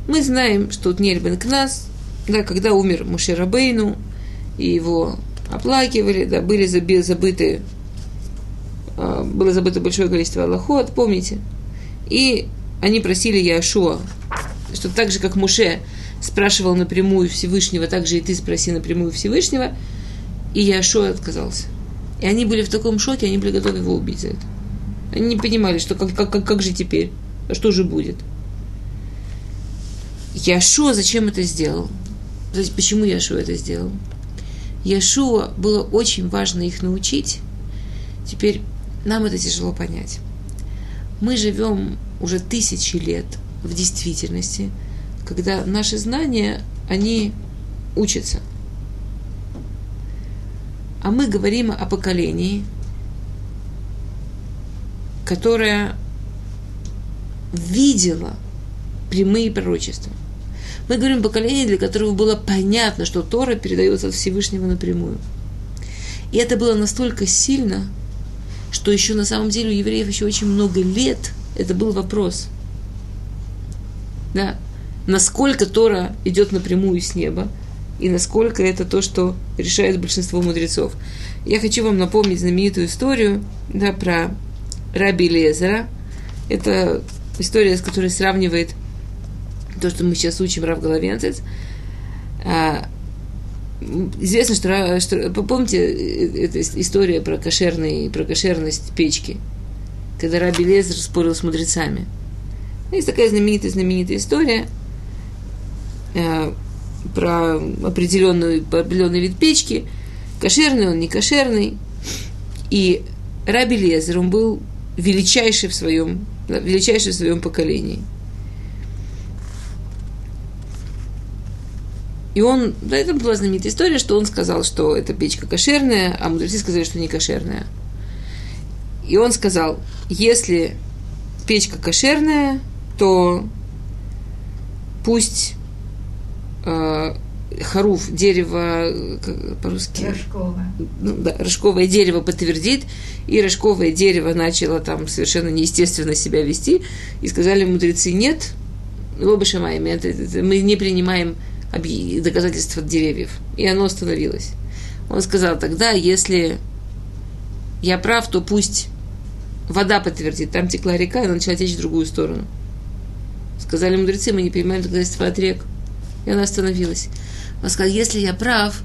Мы знаем, что Утнель бен Кназ, да, когда умер Мушер Рабейну, и его оплакивали, да, были забыты, а, было забыто большое количество Аллахот, помните? И они просили Яшуа, что так же, как Муше спрашивал напрямую Всевышнего, так же и ты спроси напрямую Всевышнего, и Яшуа отказался. И они были в таком шоке, они были готовы его убить за это. Они не понимали, что как, как, как, как же теперь, а что же будет. Яшуа зачем это сделал? Почему Яшуа это сделал? Яшуа было очень важно их научить. Теперь нам это тяжело понять. Мы живем уже тысячи лет в действительности, когда наши знания, они учатся. А мы говорим о поколении, которое видело прямые пророчества. Мы говорим о поколении, для которого было понятно, что Тора передается от Всевышнего напрямую. И это было настолько сильно, что еще на самом деле у евреев еще очень много лет это был вопрос. Да, насколько Тора идет напрямую с неба, и насколько это то, что решает большинство мудрецов. Я хочу вам напомнить знаменитую историю да, про Раби Лезера. Это история, с которой сравнивает то, что мы сейчас учим Рав Головенцец. А, известно, что, что помните, э, эта история про, кошерный, про кошерность печки, когда Раби Лезер спорил с мудрецами. Есть такая знаменитая, знаменитая история а, про определенную, определенный вид печки, кошерный он, не кошерный. И Раби Лезер, он был величайший в своем, величайший в своем поколении. И он, да, это была знаменитая история, что он сказал, что эта печка кошерная, а мудрецы сказали, что не кошерная. И он сказал, если печка кошерная, то пусть э, харуф, дерево, по-русски... Рожковое. Ну, да, рожковое дерево подтвердит, и рожковое дерево начало там совершенно неестественно себя вести, и сказали мудрецы, нет, лоба шамаями, мы не принимаем доказательства от деревьев. И оно остановилось. Он сказал, тогда, если я прав, то пусть вода подтвердит. Там текла река, и она начала течь в другую сторону. Сказали мудрецы, мы не принимаем доказательства от рек. И она остановилась. Он сказал, если я прав,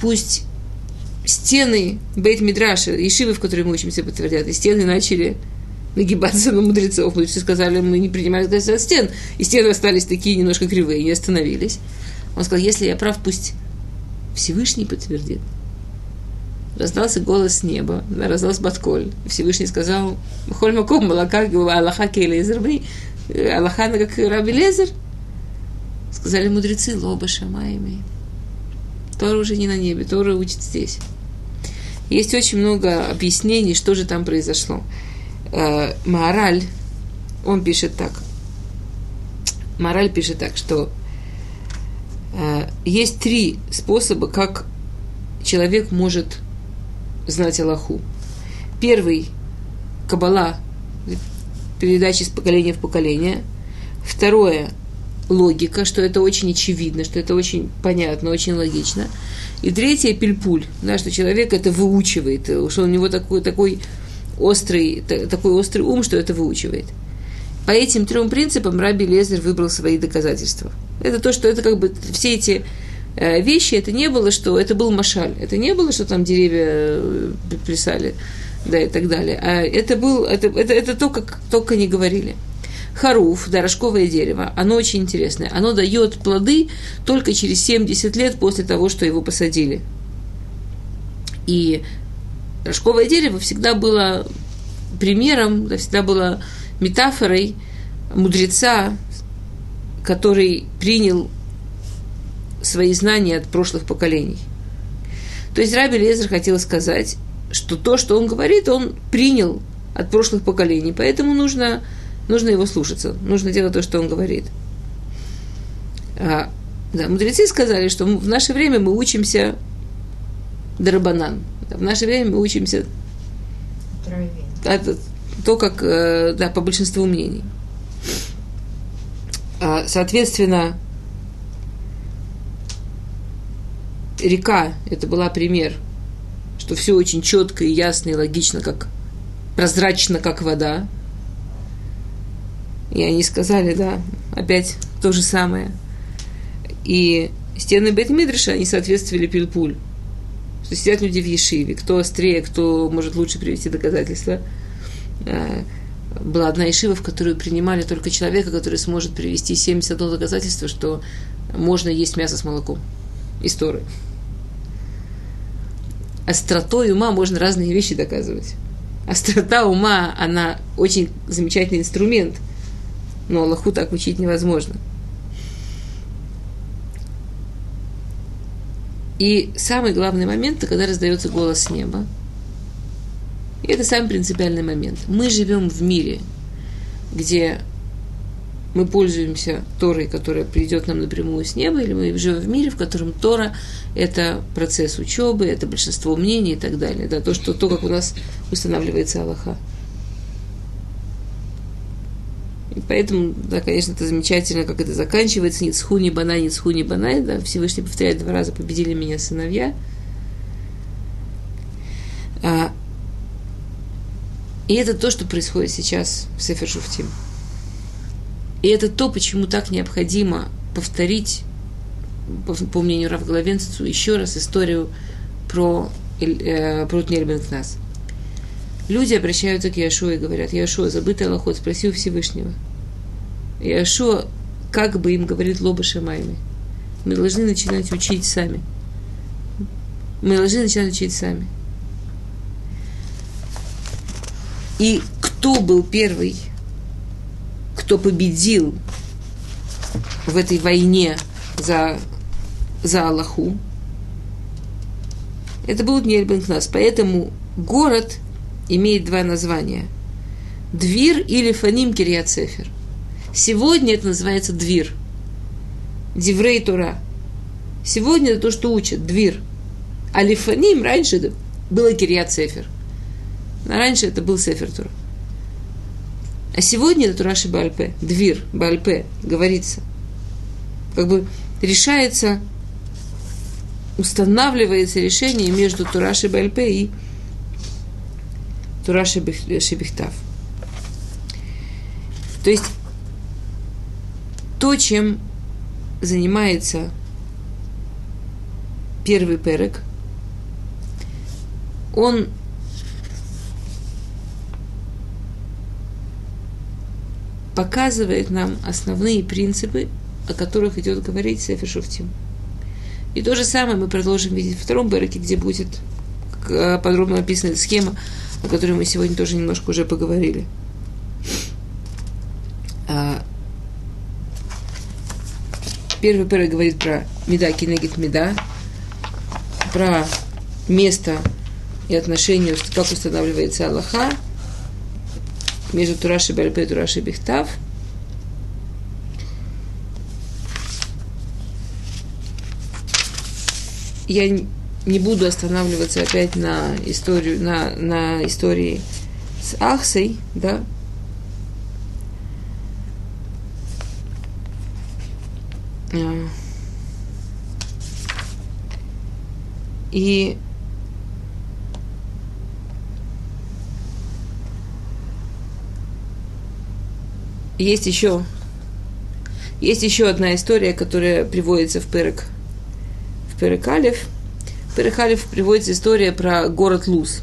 пусть стены Бейт Мидраша, Ешивы, в которой мы учимся, подтвердят, и стены начали нагибаться на мудрецов. Мудрецы сказали, мы не принимаем доказательства от стен. И стены остались такие немножко кривые, не остановились. Он сказал, если я прав, пусть Всевышний подтвердит. Раздался голос с неба, раздался Батколь. Всевышний сказал, Холь Маком, Малака, Аллаха Кейлезер, Аллаха, как Раби Лезер – Сказали мудрецы, лоба шамаями. Тора уже не на небе, Тора учит здесь. Есть очень много объяснений, что же там произошло. Э, Мораль, он пишет так. Мораль пишет так, что э, есть три способа, как человек может знать Аллаху. Первый – Кабала, передача из поколения в поколение. Второе логика, что это очень очевидно, что это очень понятно, очень логично. И третье – пельпуль, да, что человек это выучивает, что у него такой, такой, острый, такой острый ум, что это выучивает. По этим трем принципам Раби Лезер выбрал свои доказательства. Это то, что это как бы все эти э, вещи, это не было, что это был машаль. Это не было, что там деревья э, плясали, да, и так далее. А это был, это, это, это то, как только не говорили. Харуф, да, рожковое дерево, оно очень интересное. Оно дает плоды только через 70 лет после того, что его посадили. И рожковое дерево всегда было примером, да, всегда было метафорой мудреца, который принял свои знания от прошлых поколений. То есть Раби Лезер хотел сказать, что то, что он говорит, он принял от прошлых поколений, поэтому нужно, нужно его слушаться, нужно делать то, что он говорит. А, да, мудрецы сказали, что в наше время мы учимся дарабанан. В наше время мы учимся это, то, как э, да, по большинству мнений. А, соответственно, река – это была пример, что все очень четко и ясно и логично, как прозрачно, как вода. И они сказали, да, опять то же самое. И стены Бет-Мидриша, они соответствовали Пильпуль что сидят люди в Ешиве, кто острее, кто может лучше привести доказательства. Э, была одна Ешива, в которую принимали только человека, который сможет привести 71 доказательство, что можно есть мясо с молоком. Истории. Остротой ума можно разные вещи доказывать. Острота ума, она очень замечательный инструмент, но Аллаху так учить невозможно. И самый главный момент, это когда раздается голос неба. И это самый принципиальный момент. Мы живем в мире, где мы пользуемся Торой, которая придет нам напрямую с неба, или мы живем в мире, в котором Тора – это процесс учебы, это большинство мнений и так далее. Да, то, что, то, как у нас устанавливается Аллаха. И поэтому, да, конечно, это замечательно, как это заканчивается. Ницху не банай, ницху не банай. Да, Всевышний повторяет два раза, победили меня сыновья. А, и это то, что происходит сейчас в Сефер Шуфтим. И это то, почему так необходимо повторить, по, по мнению Равглавенцу, еще раз историю про, э, про Нельбенкнас. Люди обращаются к Яшуа и говорят, Яшуа, забытый Аллахот, спроси у Всевышнего. Яшуа как бы им говорит Лоба Шамайми. Мы должны начинать учить сами. Мы должны начинать учить сами. И кто был первый, кто победил в этой войне за, за Аллаху, это был Нельбенкнас. Поэтому город имеет два названия. Двир или Фаним Кирьят Сефер. Сегодня это называется двир. Диврей Тура. Сегодня это то, что учат, двир. А Лифаним раньше это было Кирьят Сефер. А раньше это был Сефер Тура. А сегодня это Тураши Бальпе, двир, Бальпе, говорится. Как бы решается, устанавливается решение между Тураши Бальпе и Тура Шебихтав. То есть то, чем занимается первый перек, он показывает нам основные принципы, о которых идет говорить Сефер Шуфтим. И то же самое мы продолжим видеть в втором береке, где будет подробно описана схема о которой мы сегодня тоже немножко уже поговорили. А, первый пера говорит про меда кинегит меда, про место и отношения, как устанавливается Аллаха между Тураши Бальпе и Тураши Бихтав. Я не буду останавливаться опять на историю, на, на истории с Ахсой, да. А. И есть еще есть еще одна история, которая приводится в Перек в Перекалев. В Перекалев приводится история про город Луз.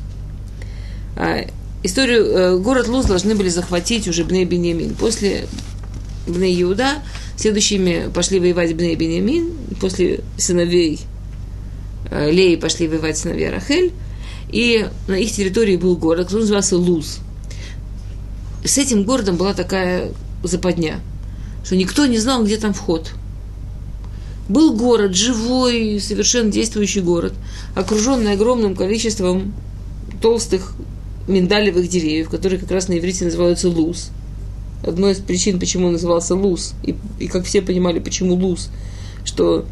А, историю, э, город Луз должны были захватить уже Бней Беньямин. После Бней Иуда следующими пошли воевать Бней Беньямин. После сыновей э, Леи пошли воевать сыновья Рахель. И на их территории был город, который назывался Луз. С этим городом была такая западня, что никто не знал, где там вход. Был город, живой, совершенно действующий город, окруженный огромным количеством толстых миндалевых деревьев, которые как раз на иврите называются луз. Одной из причин, почему он назывался луз, и, и как все понимали, почему луз, что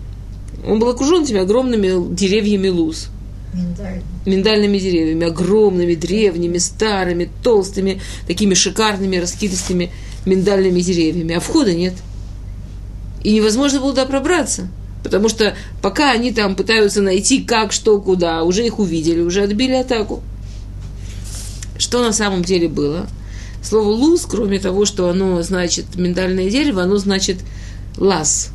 он был окружен этими огромными деревьями луз. Миндаль. Миндальными деревьями, огромными, древними, старыми, толстыми, такими шикарными, раскидистыми миндальными деревьями. А входа нет. И невозможно было туда пробраться. Потому что пока они там пытаются найти как, что, куда, уже их увидели, уже отбили атаку. Что на самом деле было? Слово луз, кроме того, что оно значит миндальное дерево, оно значит лаз.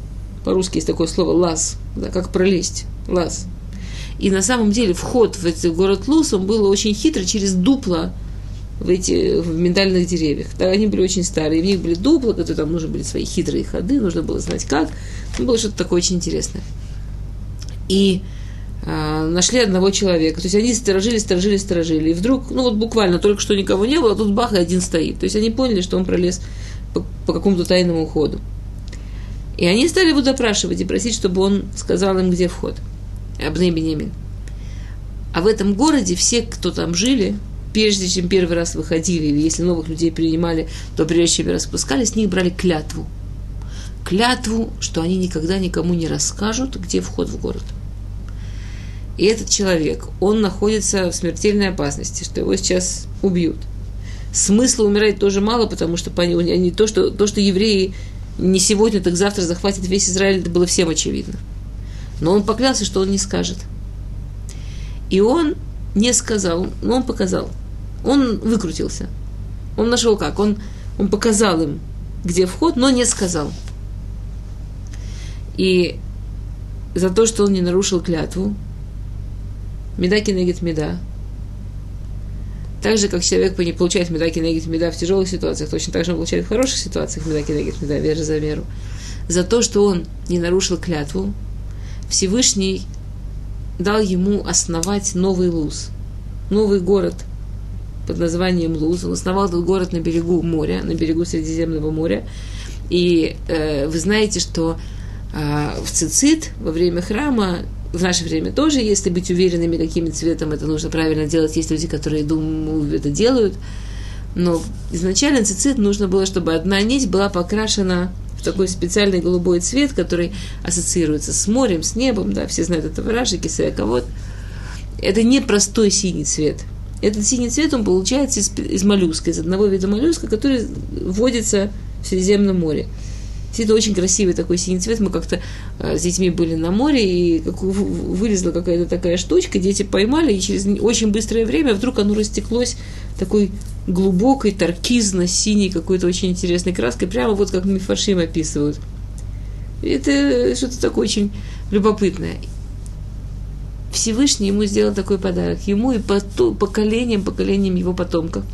По-русски есть такое слово лаз, да, как пролезть, лаз. И на самом деле вход в этот город Лус, он был очень хитрый через дупло в эти в миндальных деревьях. Да, они были очень старые, в них были дупла, которые там нужны были свои хитрые ходы, нужно было знать как. Ну, было что-то такое очень интересное. И а, нашли одного человека. То есть они сторожили, сторожили, сторожили. И вдруг, ну вот буквально только что никого не было, а тут бах, и один стоит. То есть они поняли, что он пролез по, по какому-то тайному ходу. И они стали его допрашивать и просить, чтобы он сказал им, где вход. Абней Бенемин. А в этом городе все, кто там жили, прежде чем первый раз выходили, или если новых людей принимали, то прежде чем распускали, с них брали клятву. Клятву, что они никогда никому не расскажут, где вход в город. И этот человек, он находится в смертельной опасности, что его сейчас убьют. Смысла умирать тоже мало, потому что они, то, что, то, что евреи не сегодня, так завтра захватят весь Израиль, это было всем очевидно. Но он поклялся, что он не скажет. И он не сказал, но он показал. Он выкрутился. Он нашел как? Он, он показал им, где вход, но не сказал. И за то, что он не нарушил клятву, меда кинегит меда, так же, как человек не получает меда кинегит меда в тяжелых ситуациях, точно так же он получает в хороших ситуациях меда кинегит меда, вера за веру. За то, что он не нарушил клятву, Всевышний дал ему основать новый Луз, новый город под названием Луз. Он основал этот город на берегу моря, на берегу Средиземного моря. И э, вы знаете, что э, в Цицит во время храма в наше время тоже, если быть уверенными, каким цветом это нужно правильно делать, есть люди, которые думают, это делают. Но изначально цицит нужно было, чтобы одна нить была покрашена такой специальный голубой цвет, который ассоциируется с морем, с небом, да, все знают это Раши, Кисека, вот. Это не простой синий цвет. Этот синий цвет, он получается из, из моллюска, из одного вида моллюска, который водится в Средиземном море. Это очень красивый такой синий цвет. Мы как-то э, с детьми были на море, и вылезла какая-то такая штучка, дети поймали, и через очень быстрое время вдруг оно растеклось такой глубокой, таркизно-синей какой-то очень интересной краской, прямо вот как Мифашим описывают. Это что-то такое очень любопытное. Всевышний ему сделал такой подарок, ему и поколениям, поколениям его потомков,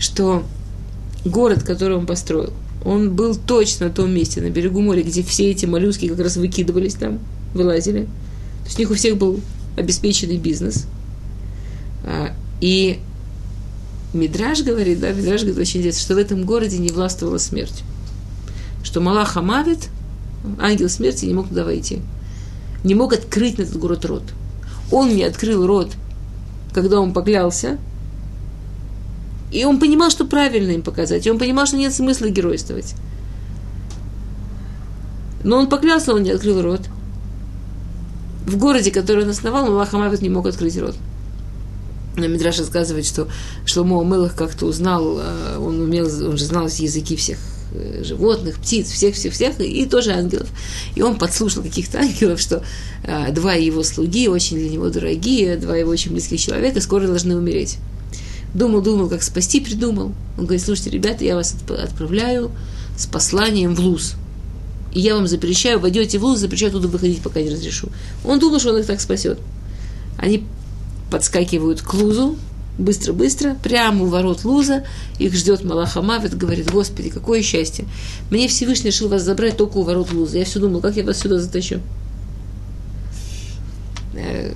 что город, который он построил, он был точно на том месте, на берегу моря, где все эти моллюски как раз выкидывались там, вылазили. То есть у них у всех был обеспеченный бизнес. А, и Мидраж говорит, да, Мидраж говорит очень интересно, что в этом городе не властвовала смерть. Что Малах Амавит, ангел смерти, не мог туда войти. Не мог открыть на этот город рот. Он не открыл рот, когда он поклялся, и он понимал, что правильно им показать, и он понимал, что нет смысла геройствовать. Но он поклялся, он не открыл рот. В городе, который он основал, Малах Амавит не мог открыть рот. Но Мидраш рассказывает, что Шломо Мелах как-то узнал, э, он умел, он же знал языки всех животных, птиц, всех-всех-всех, и тоже ангелов. И он подслушал каких-то ангелов, что э, два его слуги, очень для него дорогие, два его очень близких человека, скоро должны умереть. Думал, думал, как спасти, придумал. Он говорит, слушайте, ребята, я вас отправляю с посланием в Луз. и я вам запрещаю, войдете в лузу, запрещаю оттуда выходить, пока не разрешу. Он думал, что он их так спасет. Они подскакивают к лузу, быстро-быстро, прямо у ворот луза, их ждет Малахамавит, говорит, Господи, какое счастье. Мне Всевышний решил вас забрать только у ворот луза. Я все думал, как я вас сюда затащу. Э,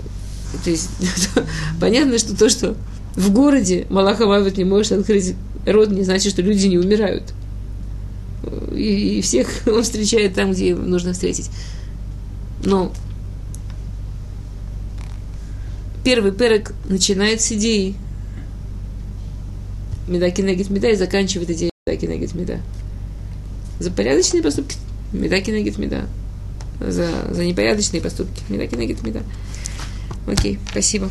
то есть, понятно, что то, что в городе Малахамавит не может открыть рот, не значит, что люди не умирают. И, и всех он встречает там, где нужно встретить. Но первый перек начинает с идеи меда кинегит меда и заканчивает идеей меда кинегит меда. За порядочные поступки меда кинегит меда. За, за непорядочные поступки меда кинегит меда. Окей, спасибо.